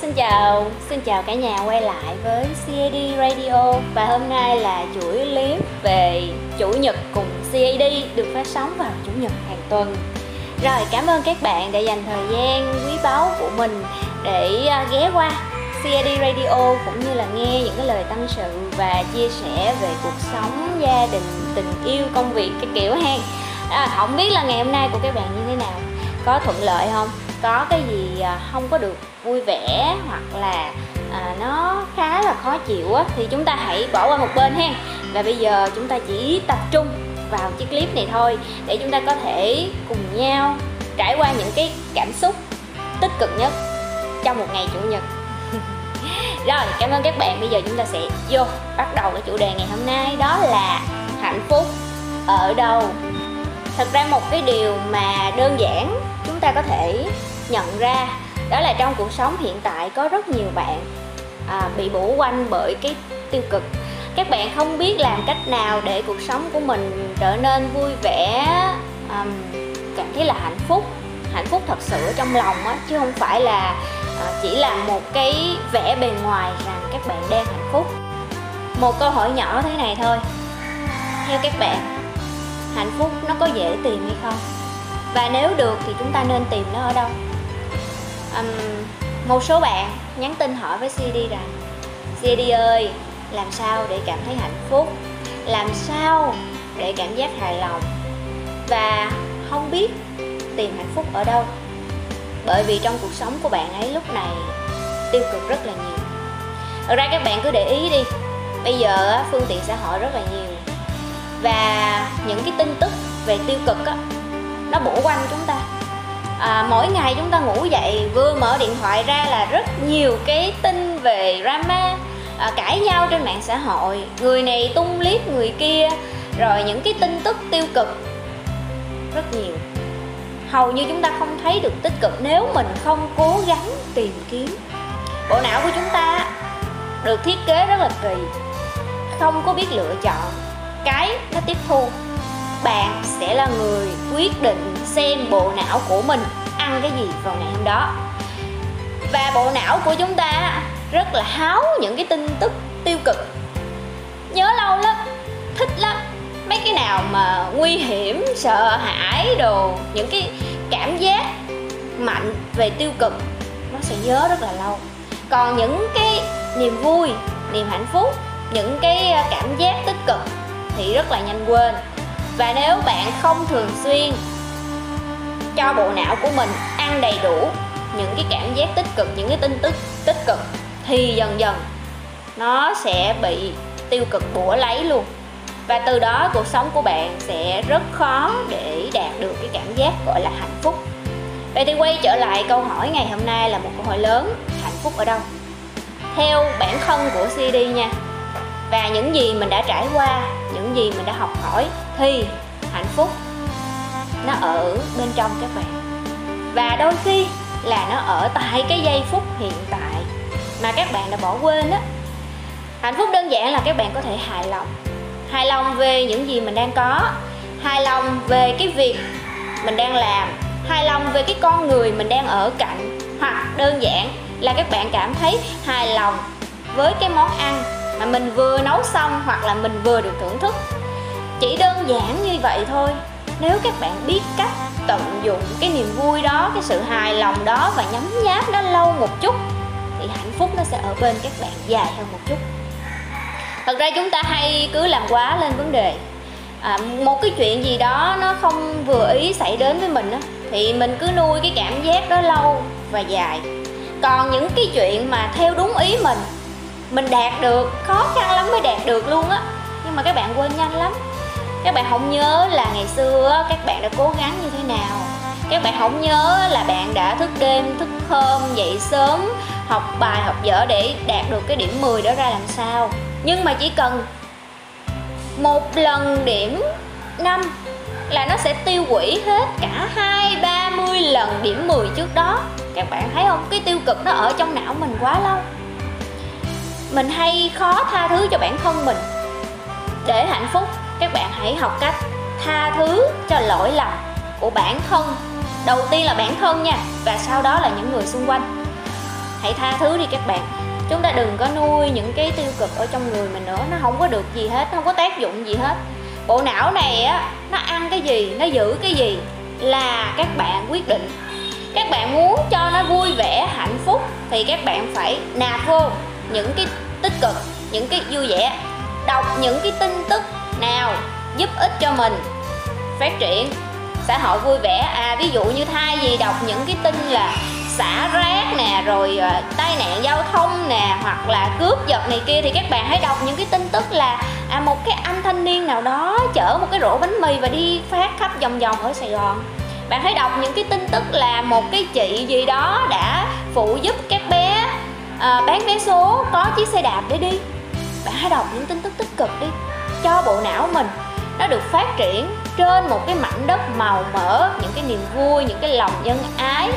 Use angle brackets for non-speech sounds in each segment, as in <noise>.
xin chào, xin chào cả nhà quay lại với CAD Radio. Và hôm nay là chuỗi clip về Chủ nhật cùng CAD được phát sóng vào Chủ nhật hàng tuần. Rồi, cảm ơn các bạn đã dành thời gian quý báu của mình để à, ghé qua CAD Radio cũng như là nghe những cái lời tâm sự và chia sẻ về cuộc sống, gia đình, tình yêu, công việc cái kiểu ha. À, Không biết là ngày hôm nay của các bạn như thế nào? Có thuận lợi không? Có cái gì à, không có được vui vẻ hoặc là à, nó khá là khó chịu á thì chúng ta hãy bỏ qua một bên ha. Và bây giờ chúng ta chỉ tập trung vào chiếc clip này thôi để chúng ta có thể cùng nhau trải qua những cái cảm xúc tích cực nhất trong một ngày chủ nhật. <laughs> Rồi cảm ơn các bạn. Bây giờ chúng ta sẽ vô bắt đầu cái chủ đề ngày hôm nay đó là hạnh phúc ở đâu. Thật ra một cái điều mà đơn giản chúng ta có thể nhận ra đó là trong cuộc sống hiện tại có rất nhiều bạn à, bị bủa quanh bởi cái tiêu cực. Các bạn không biết làm cách nào để cuộc sống của mình trở nên vui vẻ um, cảm thấy là hạnh phúc hạnh phúc thật sự ở trong lòng á chứ không phải là uh, chỉ là một cái vẻ bề ngoài rằng các bạn đang hạnh phúc. Một câu hỏi nhỏ thế này thôi. Theo các bạn hạnh phúc nó có dễ tìm hay không? Và nếu được thì chúng ta nên tìm nó ở đâu? Um, một số bạn nhắn tin hỏi với CD rằng CD ơi làm sao để cảm thấy hạnh phúc? Làm sao để cảm giác hài lòng? Và không biết tìm hạnh phúc ở đâu. Bởi vì trong cuộc sống của bạn ấy lúc này tiêu cực rất là nhiều. Thật ra các bạn cứ để ý đi bây giờ phương tiện xã hội rất là nhiều. Và những cái tin tức về tiêu cực á nó bổ quanh chúng ta à, mỗi ngày chúng ta ngủ dậy vừa mở điện thoại ra là rất nhiều cái tin về drama à, cãi nhau trên mạng xã hội. Người này tung clip người kia rồi những cái tin tức tiêu cực. Rất nhiều. Hầu như chúng ta không thấy được tích cực nếu mình không cố gắng tìm kiếm. Bộ não của chúng ta được thiết kế rất là kỳ. Không có biết lựa chọn. Cái nó tiếp thu bạn sẽ là người quyết định xem bộ não của mình ăn cái gì vào ngày hôm đó. Và bộ não của chúng ta rất là háo những cái tin tức tiêu cực. Nhớ lâu lắm, thích lắm. Mấy cái nào mà nguy hiểm, sợ hãi đồ, những cái cảm giác mạnh về tiêu cực, nó sẽ nhớ rất là lâu. Còn những cái niềm vui, niềm hạnh phúc, những cái cảm giác tích cực thì rất là nhanh quên và nếu bạn không thường xuyên cho bộ não của mình ăn đầy đủ những cái cảm giác tích cực, những cái tin tức tích cực, thì dần dần nó sẽ bị tiêu cực bủa lấy luôn. Và từ đó cuộc sống của bạn sẽ rất khó để đạt được cái cảm giác gọi là hạnh phúc. Vậy thì quay trở lại câu hỏi ngày hôm nay là một câu hỏi lớn, hạnh phúc ở đâu? Theo bản thân của cd nha và những gì mình đã trải qua, những gì mình đã học hỏi thì hạnh phúc nó ở bên trong các bạn. Và đôi khi là nó ở tại cái giây phút hiện tại mà các bạn đã bỏ quên á. Hạnh phúc đơn giản là các bạn có thể hài lòng. Hài lòng về những gì mình đang có, hài lòng về cái việc mình đang làm, hài lòng về cái con người mình đang ở cạnh. Hoặc đơn giản là các bạn cảm thấy hài lòng với cái món ăn mà mình vừa nấu xong hoặc là mình vừa được thưởng thức. Chỉ đơn giản như vậy thôi. Nếu các bạn biết cách tận dụng cái niềm vui đó cái sự hài lòng đó và nhấm nháp nó lâu một chút thì hạnh phúc nó sẽ ở bên các bạn dài hơn một chút. Thật ra chúng ta hay cứ làm quá lên vấn đề. À, một cái chuyện gì đó nó không vừa ý xảy đến với mình á thì mình cứ nuôi cái cảm giác đó lâu và dài. Còn những cái chuyện mà theo đúng ý mình mình đạt được, khó khăn lắm mới đạt được luôn á. Nhưng mà các bạn quên nhanh lắm. Các bạn không nhớ là ngày xưa các bạn đã cố gắng như thế nào. Các bạn không nhớ là bạn đã thức đêm, thức hôm, dậy sớm, học bài, học dở để đạt được cái điểm 10 đó ra làm sao. Nhưng mà chỉ cần một lần điểm 5 là nó sẽ tiêu hủy hết cả hai, ba mươi lần điểm 10 trước đó. Các bạn thấy không? Cái tiêu cực nó ở trong não mình quá lâu mình hay khó tha thứ cho bản thân mình. Để hạnh phúc, các bạn hãy học cách tha thứ cho lỗi lầm của bản thân. Đầu tiên là bản thân nha, và sau đó là những người xung quanh. Hãy tha thứ đi các bạn. Chúng ta đừng có nuôi những cái tiêu cực ở trong người mình nữa, nó không có được gì hết, nó không có tác dụng gì hết. Bộ não này á, nó ăn cái gì, nó giữ cái gì là các bạn quyết định. Các bạn muốn cho nó vui vẻ, hạnh phúc thì các bạn phải nạp vô những cái tích cực những cái vui vẻ đọc những cái tin tức nào giúp ích cho mình. Phát triển xã hội vui vẻ à ví dụ như thay vì đọc những cái tin là xả rác nè rồi uh, tai nạn giao thông nè hoặc là cướp giật này kia thì các bạn hãy đọc những cái tin tức là à một cái anh thanh niên nào đó chở một cái rổ bánh mì và đi phát khắp vòng vòng ở sài gòn. Bạn hãy đọc những cái tin tức là một cái chị gì đó đã phụ giúp các bé à, bán vé số có chiếc xe đạp để đi. Bạn hãy đọc những tin tức tích cực đi cho bộ não mình. Nó được phát triển trên một cái mảnh đất màu mỡ những cái niềm vui những cái lòng nhân ái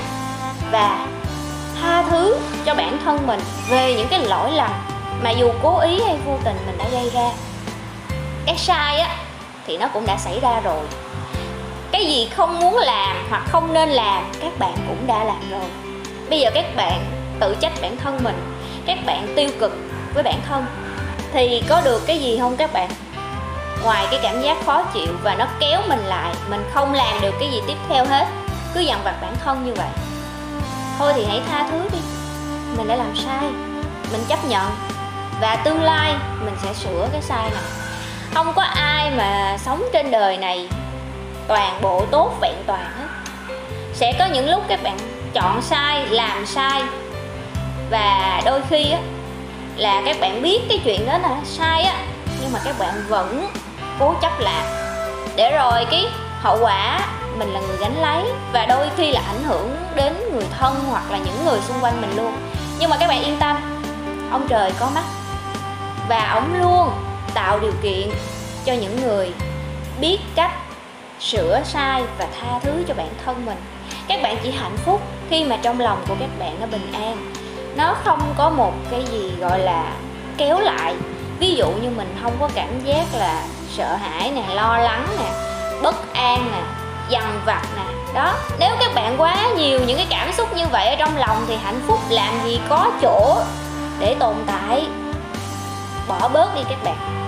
và tha thứ cho bản thân mình về những cái lỗi lầm mà dù cố ý hay vô tình mình đã gây ra. Cái sai á thì nó cũng đã xảy ra rồi. Cái gì không muốn làm hoặc không nên làm các bạn cũng đã làm rồi. Bây giờ các bạn tự trách bản thân mình, các bạn tiêu cực với bản thân. Thì có được cái gì không các bạn? Ngoài cái cảm giác khó chịu và nó kéo mình lại, mình không làm được cái gì tiếp theo hết, cứ dằn vặt bản thân như vậy. Thôi thì hãy tha thứ đi. Mình đã làm sai, mình chấp nhận. Và tương lai, mình sẽ sửa cái sai này. Không có ai mà sống trên đời này toàn bộ tốt vẹn toàn hết. Sẽ có những lúc các bạn chọn sai, làm sai và đôi khi á, là các bạn biết cái chuyện đó là sai á, nhưng mà các bạn vẫn cố chấp làm để rồi cái hậu quả, mình là người gánh lấy và đôi khi là ảnh hưởng đến người thân hoặc là những người xung quanh mình luôn. Nhưng mà các bạn yên tâm, ông trời có mắt và ông luôn tạo điều kiện cho những người biết cách sửa sai và tha thứ cho bản thân mình. Các bạn chỉ hạnh phúc khi mà trong lòng của các bạn nó bình an nó không có một cái gì gọi là kéo lại. Ví dụ như mình không có cảm giác là sợ hãi nè, lo lắng nè, bất an nè, dằn vặt nè. Đó, nếu các bạn quá nhiều những cái cảm xúc như vậy ở trong lòng thì hạnh phúc làm gì có chỗ để tồn tại. Bỏ bớt đi các bạn.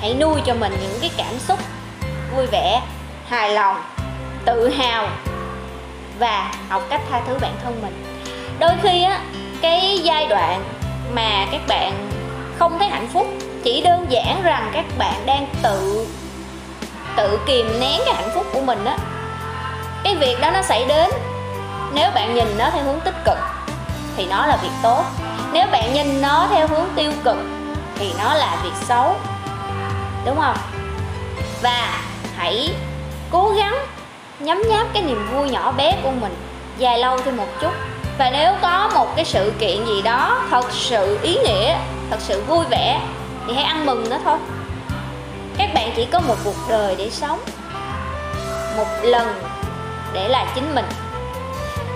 Hãy nuôi cho mình những cái cảm xúc vui vẻ, hài lòng, tự hào và học cách tha thứ bản thân mình. Đôi khi á cái giai đoạn mà các bạn không thấy hạnh phúc, chỉ đơn giản rằng các bạn đang tự tự kìm nén cái hạnh phúc của mình á. Cái việc đó nó xảy đến nếu bạn nhìn nó theo hướng tích cực thì nó là việc tốt, nếu bạn nhìn nó theo hướng tiêu cực thì nó là việc xấu, đúng không? Và hãy cố gắng nhấm nháp cái niềm vui nhỏ bé của mình dài lâu thêm một chút và nếu có một cái sự kiện gì đó thật sự ý nghĩa, thật sự vui vẻ, thì hãy ăn mừng nó thôi. Các bạn chỉ có một cuộc đời để sống, một lần để là chính mình.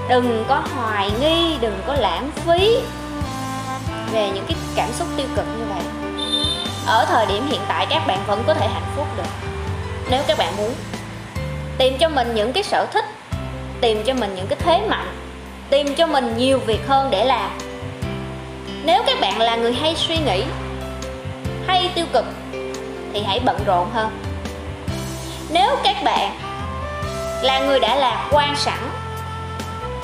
Đừng có hoài nghi, đừng có lãng phí về những cái cảm xúc tiêu cực như vậy. Ở thời điểm hiện tại, các bạn vẫn có thể hạnh phúc được, nếu các bạn muốn. Tìm cho mình những cái sở thích, tìm cho mình những cái thế mạnh tìm cho mình nhiều việc hơn để làm. Nếu các bạn là người hay suy nghĩ, hay tiêu cực, thì hãy bận rộn hơn. Nếu các bạn là người đã lạc quan sẵn,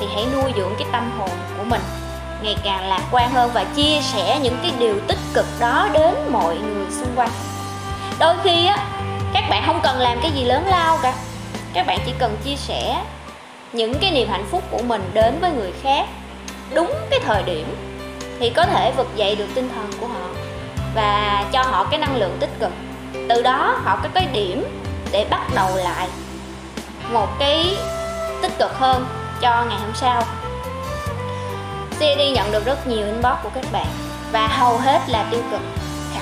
thì hãy nuôi dưỡng cái tâm hồn của mình ngày càng lạc quan hơn và chia sẻ những cái điều tích cực đó đến mọi người xung quanh. Đôi khi á, các bạn không cần làm cái gì lớn lao cả. Các bạn chỉ cần chia sẻ những cái niềm hạnh phúc của mình đến với người khác đúng cái thời điểm thì có thể vực dậy được tinh thần của họ và cho họ cái năng lượng tích cực. Từ đó họ có cái điểm để bắt đầu lại một cái tích cực hơn cho ngày hôm sau. CD nhận được rất nhiều inbox của các bạn và hầu hết là tiêu cực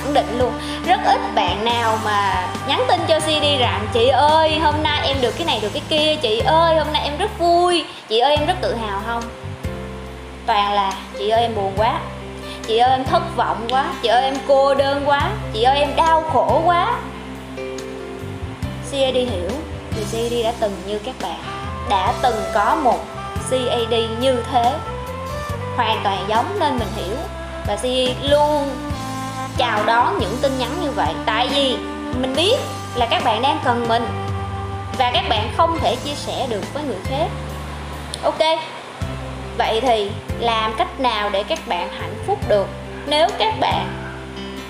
khẳng định luôn. Rất ít bạn nào mà nhắn tin cho CD rằng chị ơi, hôm nay em được cái này, được cái kia, chị ơi, hôm nay em rất vui, chị ơi, em rất tự hào không? Toàn là, chị ơi, em buồn quá, chị ơi, em thất vọng quá, chị ơi, em cô đơn quá, chị ơi, em đau khổ quá. CAD hiểu, thì CAD đã từng như các bạn, đã từng có một CAD như thế. Hoàn toàn giống nên mình hiểu. Và si luôn chào đón những tin nhắn như vậy. Tại vì mình biết là các bạn đang cần mình và các bạn không thể chia sẻ được với người khác. Ok vậy thì làm cách nào để các bạn hạnh phúc được? Nếu các bạn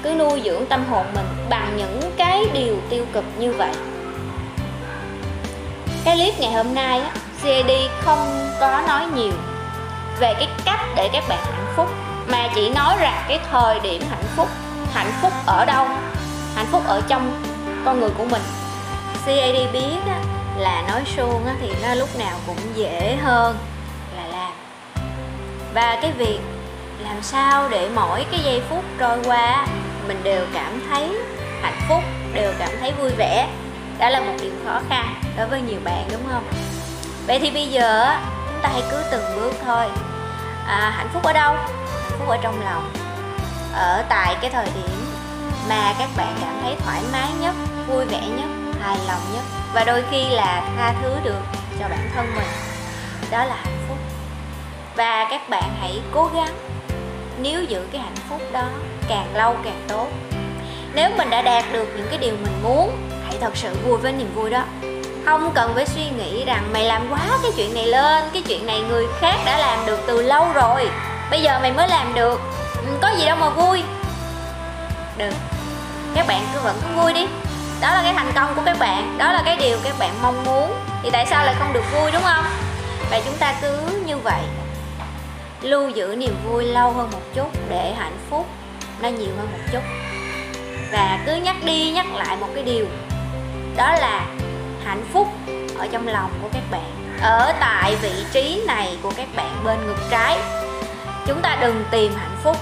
cứ nuôi dưỡng tâm hồn mình bằng những cái điều tiêu cực như vậy. Cái clip ngày hôm nay á, không có nói nhiều về cái cách để các bạn hạnh phúc mà chỉ nói rằng cái thời điểm hạnh phúc hạnh phúc ở đâu? Hạnh phúc ở trong con người của mình. CAD biết á, là nói suông á, thì nó lúc nào cũng dễ hơn là làm. Và cái việc làm sao để mỗi cái giây phút trôi qua mình đều cảm thấy hạnh phúc đều cảm thấy vui vẻ đó là một điều khó khăn đối với nhiều bạn đúng không? Vậy thì bây giờ chúng ta hãy cứ từng bước thôi. À, hạnh phúc ở đâu? Hạnh phúc ở trong lòng ở tại cái thời điểm mà các bạn cảm thấy thoải mái nhất, vui vẻ nhất, hài lòng nhất. Và đôi khi là tha thứ được cho bản thân mình. Đó là hạnh phúc. Và các bạn hãy cố gắng nếu giữ cái hạnh phúc đó càng lâu càng tốt. Nếu mình đã đạt được những cái điều mình muốn, hãy thật sự vui với niềm vui đó. Không cần phải suy nghĩ rằng mày làm quá cái chuyện này lên, cái chuyện này người khác đã làm được từ lâu rồi. Bây giờ mày mới làm được có gì đâu mà vui. Được. Các bạn cứ vẫn cứ vui đi. Đó là cái thành công của các bạn. Đó là cái điều các bạn mong muốn. Thì tại sao lại không được vui, đúng không? Và chúng ta cứ như vậy. Lưu giữ niềm vui lâu hơn một chút để hạnh phúc nó nhiều hơn một chút. Và cứ nhắc đi, nhắc lại một cái điều. Đó là hạnh phúc ở trong lòng của các bạn. Ở tại vị trí này của các bạn bên ngực trái. Chúng ta đừng tìm hạnh phúc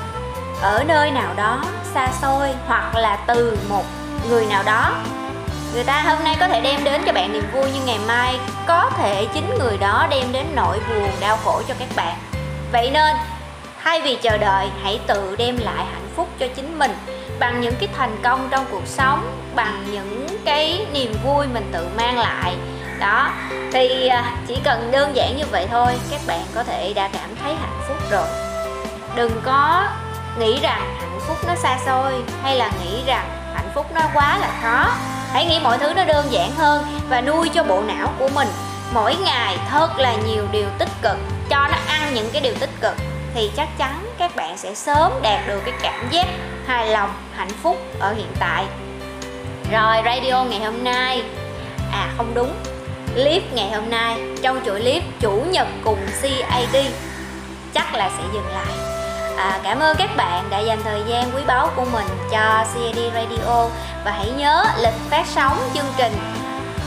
ở nơi nào đó xa xôi hoặc là từ một người nào đó. Người ta hôm nay có thể đem đến cho bạn niềm vui nhưng ngày mai, có thể chính người đó đem đến nỗi buồn, đau khổ cho các bạn. Vậy nên, thay vì chờ đợi, hãy tự đem lại hạnh phúc cho chính mình bằng những cái thành công trong cuộc sống, bằng những cái niềm vui mình tự mang lại. Đó, thì à, chỉ cần đơn giản như vậy thôi, các bạn có thể đã cảm thấy hạnh phúc rồi. Đừng có nghĩ rằng hạnh phúc nó xa xôi hay là nghĩ rằng hạnh phúc nó quá là khó? Hãy nghĩ mọi thứ nó đơn giản hơn và nuôi cho bộ não của mình. Mỗi ngày thật là nhiều điều tích cực. Cho nó ăn những cái điều tích cực thì chắc chắn các bạn sẽ sớm đạt được cái cảm giác hài lòng, hạnh phúc ở hiện tại. Rồi, radio ngày hôm nay. À không đúng. Clip ngày hôm nay. Trong chuỗi clip, chủ nhật cùng CAD chắc là sẽ dừng lại à, cảm ơn các bạn đã dành thời gian quý báu của mình cho CAD Radio. Và hãy nhớ lịch phát sóng chương trình.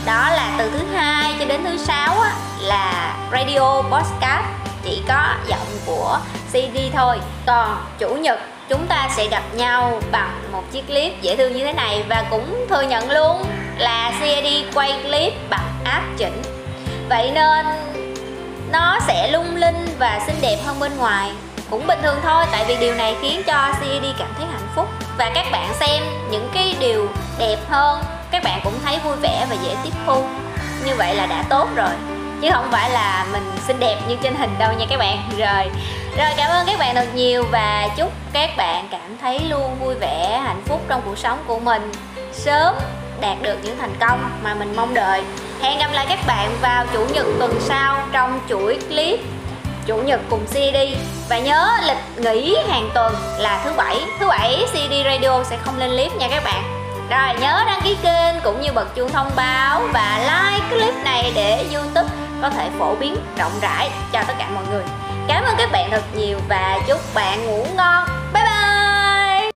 Đó là từ thứ hai cho đến thứ sáu là radio podcast. Chỉ có giọng của CD thôi. Còn chủ nhật chúng ta sẽ gặp nhau bằng một chiếc clip dễ thương như thế này. Và cũng thừa nhận luôn là CAD quay clip bằng áp chỉnh. Vậy nên nó sẽ lung linh và xinh đẹp hơn bên ngoài cũng bình thường thôi, tại vì điều này khiến cho CED cảm thấy hạnh phúc. Và các bạn xem những cái điều đẹp hơn, các bạn cũng thấy vui vẻ và dễ tiếp thu. Như vậy là đã tốt rồi. Chứ không phải là mình xinh đẹp như trên hình đâu nha các bạn. Rồi. Rồi, cảm ơn các bạn thật nhiều và chúc các bạn cảm thấy luôn vui vẻ, hạnh phúc trong cuộc sống của mình. Sớm đạt được những thành công mà mình mong đợi. Hẹn gặp lại các bạn vào chủ nhật tuần sau trong chuỗi clip chủ nhật cùng CD và nhớ lịch nghỉ hàng tuần là thứ bảy. Thứ bảy CD Radio sẽ không lên clip nha các bạn. Rồi, nhớ đăng ký kênh cũng như bật chuông thông báo và like clip này để YouTube có thể phổ biến rộng rãi cho tất cả mọi người. Cảm ơn các bạn thật nhiều và chúc bạn ngủ ngon. Bye bye!